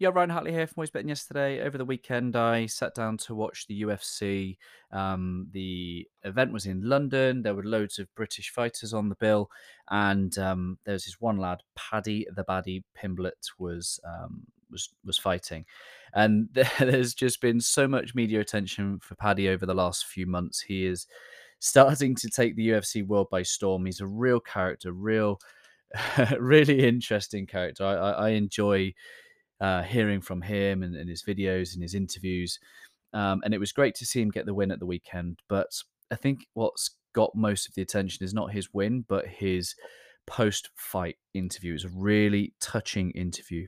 Yeah, Ryan Hartley here from Always Betting Yesterday. Over the weekend, I sat down to watch the UFC. Um, the event was in London. There were loads of British fighters on the bill, and um, there was this one lad, Paddy the Baddy Pimblett, was um, was was fighting, and there's just been so much media attention for Paddy over the last few months. He is starting to take the UFC world by storm. He's a real character, real, really interesting character. I, I, I enjoy uh, hearing from him and, and, his videos and his interviews. Um, and it was great to see him get the win at the weekend. But I think what's got most of the attention is not his win, but his post fight interview. It's a really touching interview.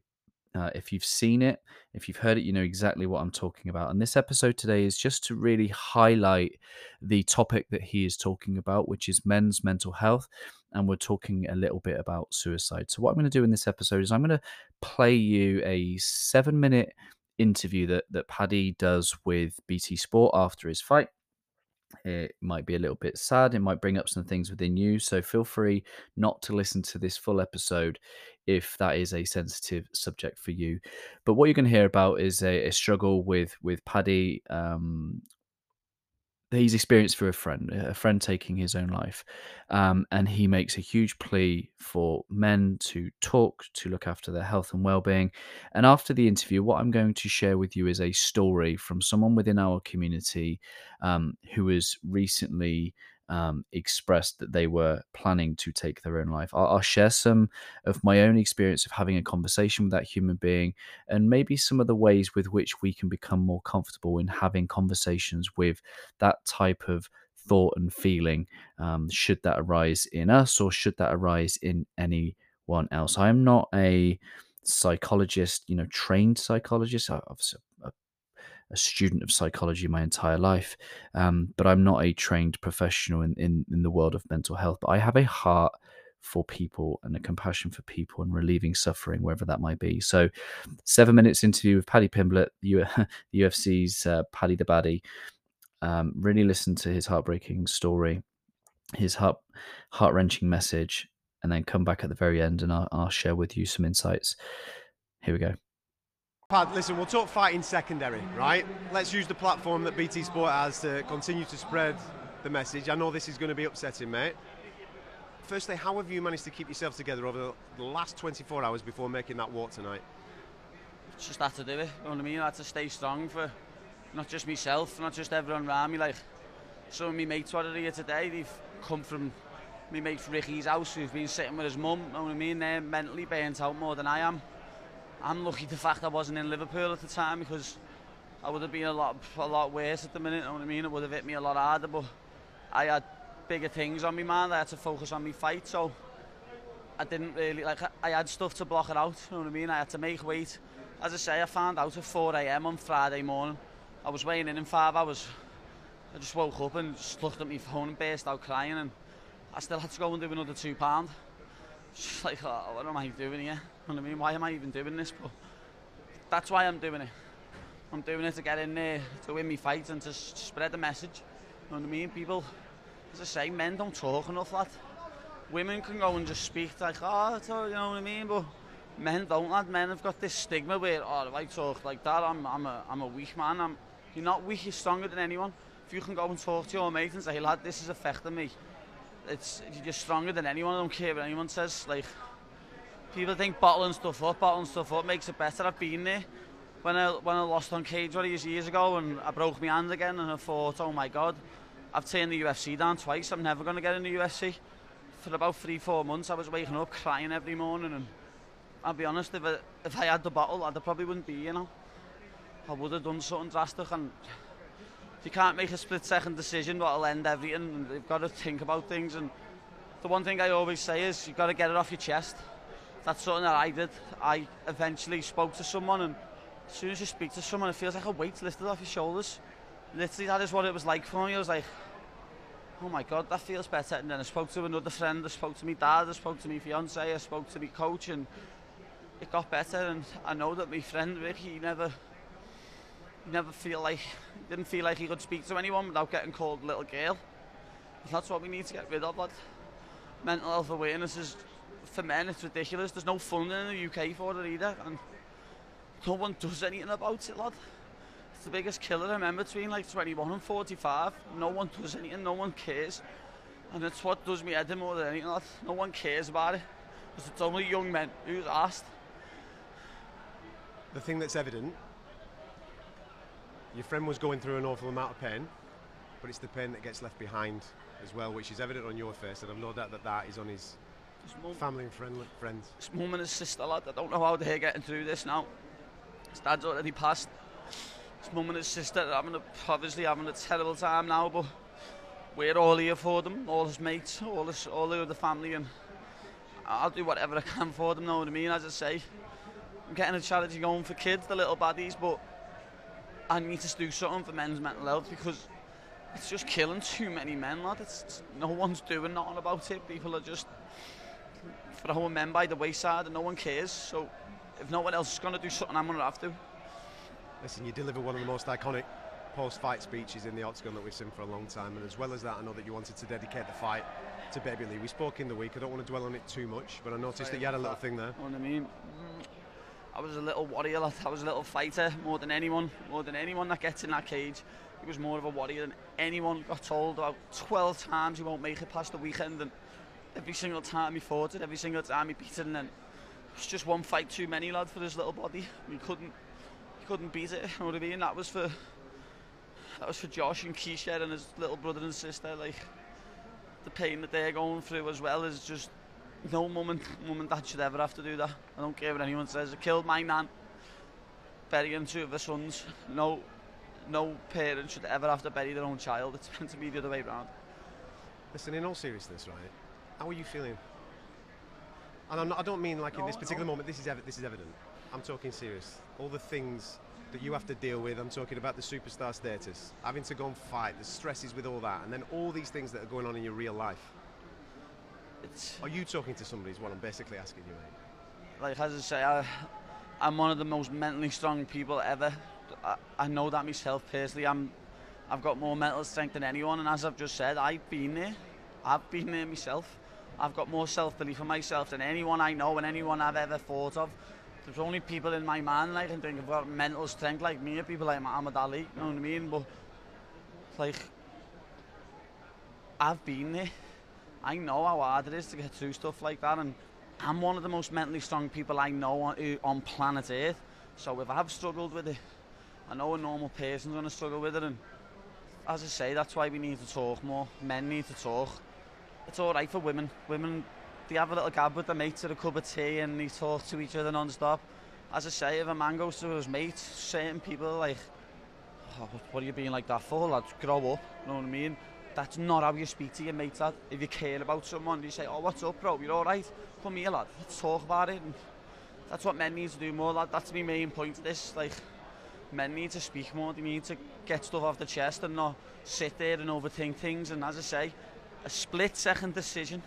Uh, if you've seen it, if you've heard it, you know exactly what I'm talking about. And this episode today is just to really highlight the topic that he is talking about, which is men's mental health. And we're talking a little bit about suicide. So, what I'm going to do in this episode is I'm going to play you a seven minute interview that, that Paddy does with BT Sport after his fight. It might be a little bit sad. It might bring up some things within you. So feel free not to listen to this full episode if that is a sensitive subject for you. But what you're going to hear about is a, a struggle with with Paddy um, he's experienced through a friend, a friend taking his own life, um, and he makes a huge plea for men to talk, to look after their health and well-being. And after the interview, what I'm going to share with you is a story from someone within our community um, who was recently um, expressed that they were planning to take their own life. I'll, I'll, share some of my own experience of having a conversation with that human being and maybe some of the ways with which we can become more comfortable in having conversations with that type of thought and feeling, um, should that arise in us or should that arise in anyone else. I am not a psychologist, you know, trained psychologist. I've a student of psychology my entire life, um, but I'm not a trained professional in, in, in the world of mental health. But I have a heart for people and a compassion for people and relieving suffering, wherever that might be. So, seven minutes interview with Paddy Pimblett, the, UFC's uh, Paddy the Baddy. Um, really listen to his heartbreaking story, his heart heart wrenching message, and then come back at the very end and I'll, I'll share with you some insights. Here we go. Pad, listen, we'll talk fighting secondary, right? Let's use the platform that BT Sport has to continue to spread the message. I know this is going to be upsetting, mate. Firstly, how have you managed to keep yourself together over the last 24 hours before making that walk tonight? Just had to do it, you know what I mean? I had to stay strong for not just myself, not just everyone around me. Like, some of my mates were here today, they've come from my mate Ricky's house who've been sitting with his mum, you know what I mean? They're mentally burnt out more than I am. I'm lucky the fact I wasn't in Liverpool at the time because I would have been a lot a lot worse at the minute. You know what I mean? It would have hit me a lot harder. But I had bigger things on my mind. I had to focus on my fight, so I didn't really like. I had stuff to block it out. You know what I mean? I had to make weight. As I say, I found out at 4 a.m. on Friday morning. I was weighing in in five hours. I just woke up and just looked at my phone and burst out crying, and I still had to go and do another two pound. Just like, oh, what am I doing here? You know what I mean? Why am I even doing this? But that's why I'm doing it. I'm doing it to get in there, to win me fight and to spread the message. You know what I mean? People, as I say, men don't talk enough, lad. Women can go and just speak like, oh, you know what I mean? But men don't, lad. Men have got this stigma where, oh, if I talk like that, I'm, I'm, a, I'm a weak man. I'm, you're not weak, you're stronger than anyone. If you can go and talk to your mate and say, lad, this is affecting me, it's, you're stronger than anyone. I don't care what anyone says. Like, people think bottling stuff up, bottling stuff up makes it better. I've been there. When I, when I lost on Cage one these years ago and I broke my hand again and I thought, oh my God, I've turned the UFC down twice. I'm never going to get in the UFC. For about three, four months, I was waking up crying every morning. And I'll be honest, if I, if I had the bottle, I probably wouldn't be, you know. I would have done something drastic. And if you can't make a split second decision, what'll end everything. And you've got to think about things. And the one thing I always say is you've got to get it off your chest. That's something that I did. I eventually spoke to someone, and as soon as you speak to someone, it feels like a weight lifted off your shoulders. Literally, that is what it was like for me. I was like, oh my god, that feels better. And then I spoke to another friend, I spoke to my dad, I spoke to my fiance, I spoke to my coach, and it got better. And I know that my friend Ricky never never feel like didn't feel like he could speak to anyone without getting called little girl. That's what we need to get rid of, lad. Mental health awareness is for men it's ridiculous. There's no funding in the UK for it either, and no one does anything about it, lad. It's the biggest killer I remember between like 21 and 45. No one does anything, no one cares. And it's what does me head more than anything, lad. No one cares about it. Because it's only young men who's asked. The thing that's evident, your friend was going through an awful amount of pain, but it's the pain that gets left behind as well, which is evident on your face, and I've no doubt that that is on His mum, family and friend, friends. his mum and his sister, lad. I don't know how they're getting through this now. His dad's already passed. His mum and his sister are having a, obviously having a terrible time now, but we're all here for them, all his mates, all his, all the other family, and I'll do whatever I can for them. Know what I mean? As I say, I'm getting a charity going for kids, the little baddies, but I need to do something for men's mental health because it's just killing too many men, lad. It's, it's no one's doing nothing about it. People are just throwing men by the wayside, and no one cares. So if no one else is going to do something, I'm going to have to. Listen, you deliver one of the most iconic post-fight speeches in the octagon that we've seen for a long time, and as well as that, I know that you wanted to dedicate the fight to Baby Lee. We spoke in the week. I don't want to dwell on it too much, but I noticed that you had a little thing there. You know what I mean? Mm, I was a little warrior. I was a little fighter more than anyone, more than anyone that gets in that cage. He was more of a warrior than anyone. Got told about 12 times he won't make it past the weekend, and every single time he fought it, every single time he beat it, and then it's just one fight too many, lad, for his little body. He couldn't, he couldn't beat it. You know what I mean? That was for, that was for Josh and Keisha and his little brother and sister. Like the pain that they're going through as well is just no mum and dad should ever have to do that. I don't care what anyone says. I killed my nan, burying two of her sons. No, no parent should ever have to bury their own child. It's meant to be the other way around. Listen, in all seriousness, right? How are you feeling? And I'm not, I don't mean like in this particular no. moment. This is evi- this is evident. I'm talking serious. All the things that you have to deal with. I'm talking about the superstar status, having to go and fight, the stresses with all that, and then all these things that are going on in your real life. It's Are you talking to somebody? Is what I'm basically asking you, mate. like as I say, I, I'm one of the most mentally strong people ever. I, I know that myself personally. I'm, I've got more mental strength than anyone, and as I've just said, I've been there. I've been there myself. I've got more self-belief in myself than anyone I know and anyone I've ever thought of. There's only people in my mind I can think have got mental strength like me, people like Muhammad Ali. You know what I mean? But like, I've been there. I know how hard it is to get through stuff like that, and I'm one of the most mentally strong people I know on, on planet Earth. So if I've struggled with it, I know a normal person's going to struggle with it. And as I say, that's why we need to talk more. Men need to talk. it's all right for women. Women, they have a little gab with their mates at a cup of tea and they talk to each other non-stop. As I say, if a man goes to his mate, certain people are like, oh, what are you being like that for, lad? Grow up, you know what I mean? That's not how you speak to your mate, lad. If you care about someone, you say, oh, what's up, bro? You're all right? Come here, lad. Let's talk about it. And that's what men need to do more, lad. That's my main point of this. Like, men need to speak more. They need to get stuff off the chest and not sit there and overthink things. And as I say, a split-second decision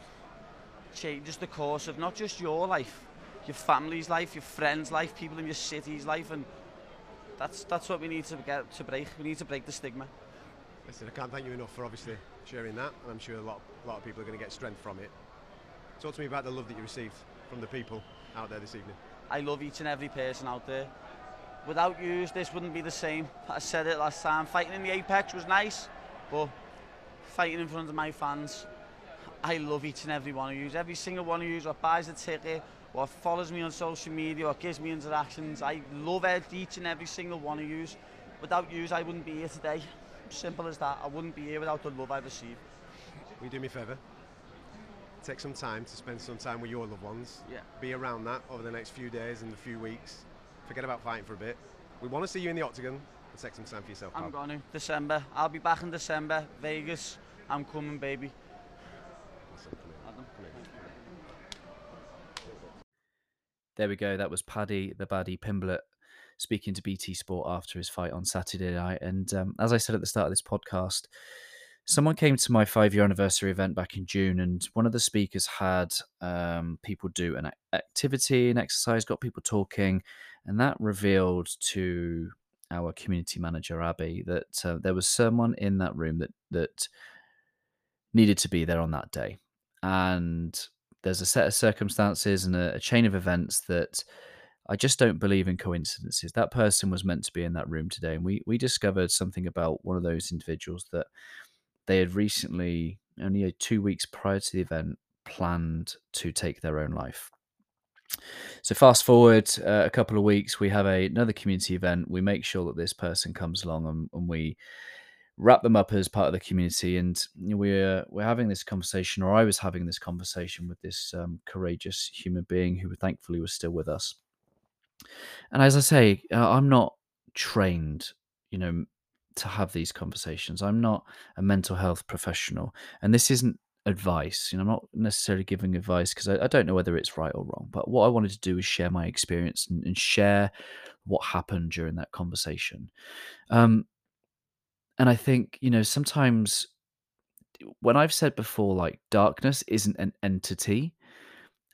changes the course of not just your life, your family's life, your friends' life, people in your city's life, and that's that's what we need to get to break. We need to break the stigma. Listen, I can't thank you enough for obviously sharing that, and I'm sure a lot, a lot of people are going to get strength from it. Talk to me about the love that you received from the people out there this evening. I love each and every person out there. Without you, this wouldn't be the same. I said it last time. Fighting in the Apex was nice, but fighting in front of my fans, I love each and every one of you. Every single one of you what buys a ticket, what follows me on social media, what gives me interactions. I love each and every single one of you. Without you, I wouldn't be here today. Simple as that. I wouldn't be here without the love I've received. Will you do me a favour? Take some time to spend some time with your loved ones. Yeah. Be around that over the next few days and the few weeks. Forget about fighting for a bit. We want to see you in the octagon and take some time for yourself. I'm pal. going to. December. I'll be back in December. Vegas. I'm coming, baby. Listen, come here. Adam. Come here. There we go. That was Paddy the Baddy Pimblett speaking to BT Sport after his fight on Saturday night. And um, as I said at the start of this podcast, someone came to my five year anniversary event back in June, and one of the speakers had um, people do an activity, an exercise, got people talking, and that revealed to our community manager Abby that uh, there was someone in that room that that needed to be there on that day, and there's a set of circumstances and a, a chain of events that I just don't believe in coincidences. That person was meant to be in that room today, and we we discovered something about one of those individuals that they had recently, only two weeks prior to the event, planned to take their own life. So fast forward uh, a couple of weeks, we have a, another community event. We make sure that this person comes along, and, and we wrap them up as part of the community. And we're we're having this conversation, or I was having this conversation with this um, courageous human being who, thankfully, was still with us. And as I say, uh, I'm not trained, you know, to have these conversations. I'm not a mental health professional, and this isn't advice. You know, I'm not necessarily giving advice because I, I, don't know whether it's right or wrong. But what I wanted to do is share my experience and, and share what happened during that conversation. Um, and I think you know sometimes when I've said before, like darkness isn't an entity.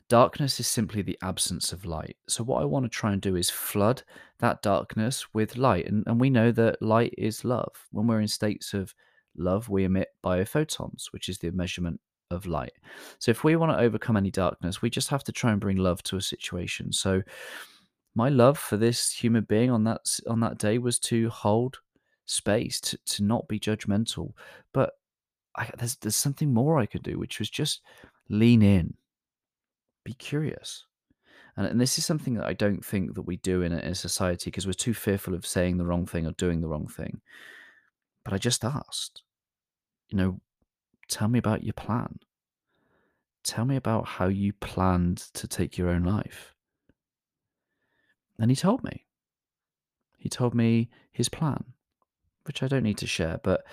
Darkness is simply the absence of light. So, what I want to try and do is flood that darkness with light. And, and we know that light is love. When we're in states of love, we emit biophotons, which is the measurement of light. So, if we want to overcome any darkness, we just have to try and bring love to a situation. So, my love for this human being on that on that day was to hold space, to, to not be judgmental. But I, there's there's something more I could do, which was just lean in be curious. And, and this is something that I don't think that we do in in a society because we're too fearful of saying the wrong thing or doing the wrong thing. But I just asked, you know, tell me about your plan. Tell me about how you planned to take your own life. And he told me. He told me his plan, which I don't need to share, but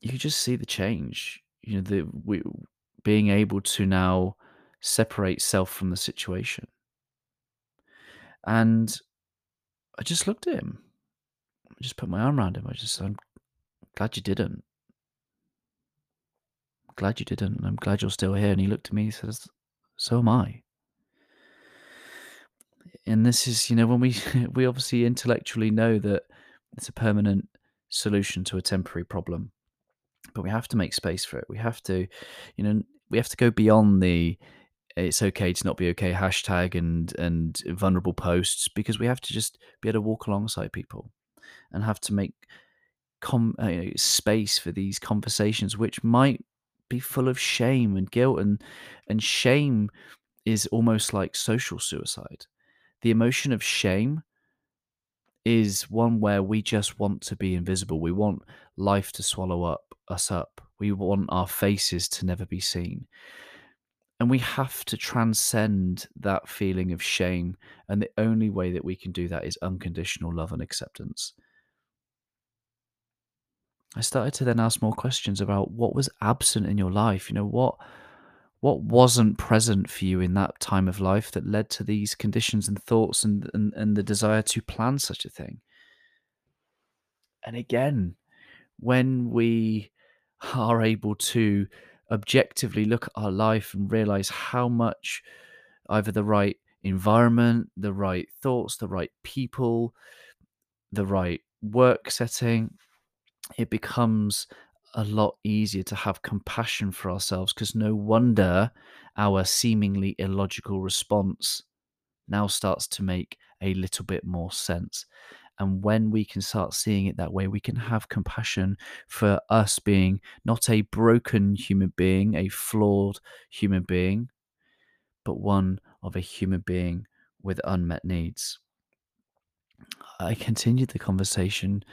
you could just see the change. You know, the we being able to now separate self from the situation. And I just looked at him. I just put my arm around him. I just said, I'm glad you didn't. Glad you didn't. I'm glad you're still here. And he looked at me and says, So am I. And this is, you know, when we we obviously intellectually know that it's a permanent solution to a temporary problem. But we have to make space for it. We have to, you know, we have to go beyond the it's okay to not be okay hashtag and and vulnerable posts because we have to just be able to walk alongside people and have to make com- uh, space for these conversations which might be full of shame and guilt and and shame is almost like social suicide the emotion of shame is one where we just want to be invisible we want life to swallow up us up we want our faces to never be seen and we have to transcend that feeling of shame. And the only way that we can do that is unconditional love and acceptance. I started to then ask more questions about what was absent in your life. You know, what what wasn't present for you in that time of life that led to these conditions and thoughts and, and, and the desire to plan such a thing. And again, when we are able to objectively look at our life and realize how much either the right environment, the right thoughts, the right people, the right work setting, it becomes a lot easier to have compassion for ourselves because no wonder our seemingly illogical response now starts to make a little bit more sense. And when we can start seeing it that way, we can have compassion for us being not a broken human being, a flawed human being, but one of a human being with unmet needs. I continued the conversation,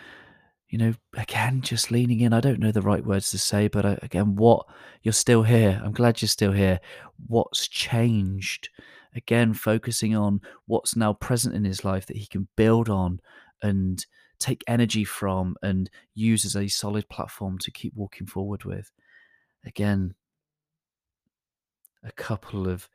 you know, again, just leaning in. I don't know the right words to say, but uh, again, what you're still here. I'm glad you're still here. What's changed? Again, focusing on what's now present in his life that he can build on and take energy from and use as a solid platform to keep walking forward with. Again, a couple of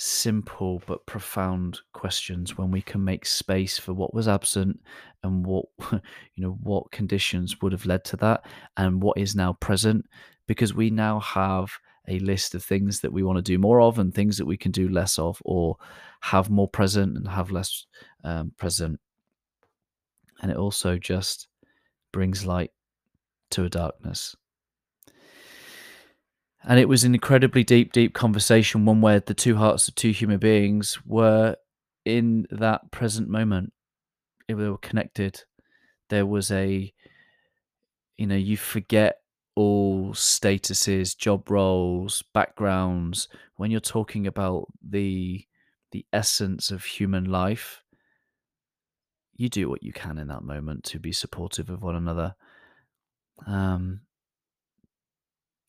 simple but profound questions when we can make space for what was absent and what you know what conditions would have led to that and what is now present because we now have a list of things that we want to do more of and things that we can do less of or have more present and have less um, present and it also just brings light to a darkness. And it was an incredibly deep, deep conversation, one where the two hearts of two human beings were in that present moment. They were connected. There was a, you know, you forget all statuses, job roles, backgrounds when you're talking about the the essence of human life. You do what you can in that moment to be supportive of one another. Um,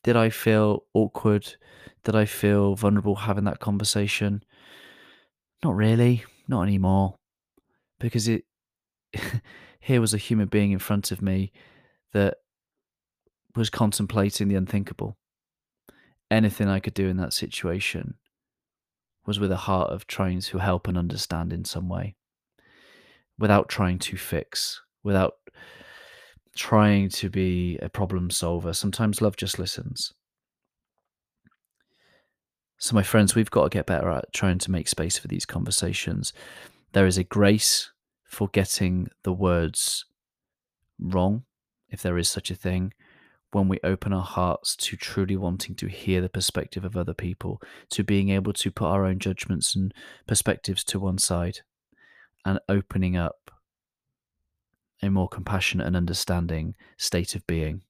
did I feel awkward? Did I feel vulnerable having that conversation? Not really, not anymore. Because it here was a human being in front of me that was contemplating the unthinkable. Anything I could do in that situation was with a heart of trying to help and understand in some way without trying to fix, without trying to be a problem solver. Sometimes love just listens. So, my friends, we've got to get better at trying to make space for these conversations. There is a grace for getting the words wrong, if there is such a thing, when we open our hearts to truly wanting to hear the perspective of other people, to being able to put our own judgments and perspectives to one side, and opening up a more compassionate and understanding state of being.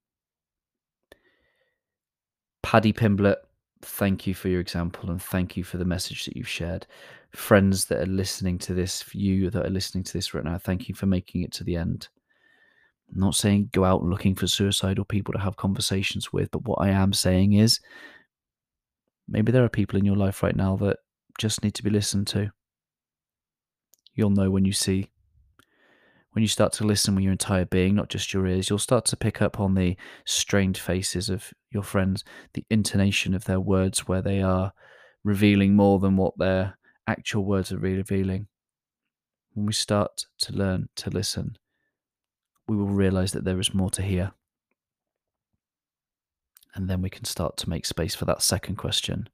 Paddy Pimblett, thank you for your example and thank you for the message that you've shared. Friends that are listening to this, you that are listening to this right now, thank you for making it to the end. I'm not saying go out looking for suicidal people to have conversations with, but what I am saying is maybe there are people in your life right now that just need to be listened to. You'll know when you see when you start to listen with your entire being, not just your ears, you'll start to pick up on the strained faces of your friends, the intonation of their words where they are revealing more than what their actual words are revealing. When we start to learn to listen, we will realize that there is more to hear. And then we can start to make space for that second question,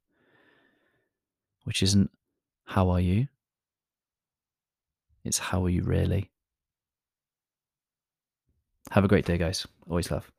which isn't, How are you? It's, How are you really? Have a great day, guys. Always love.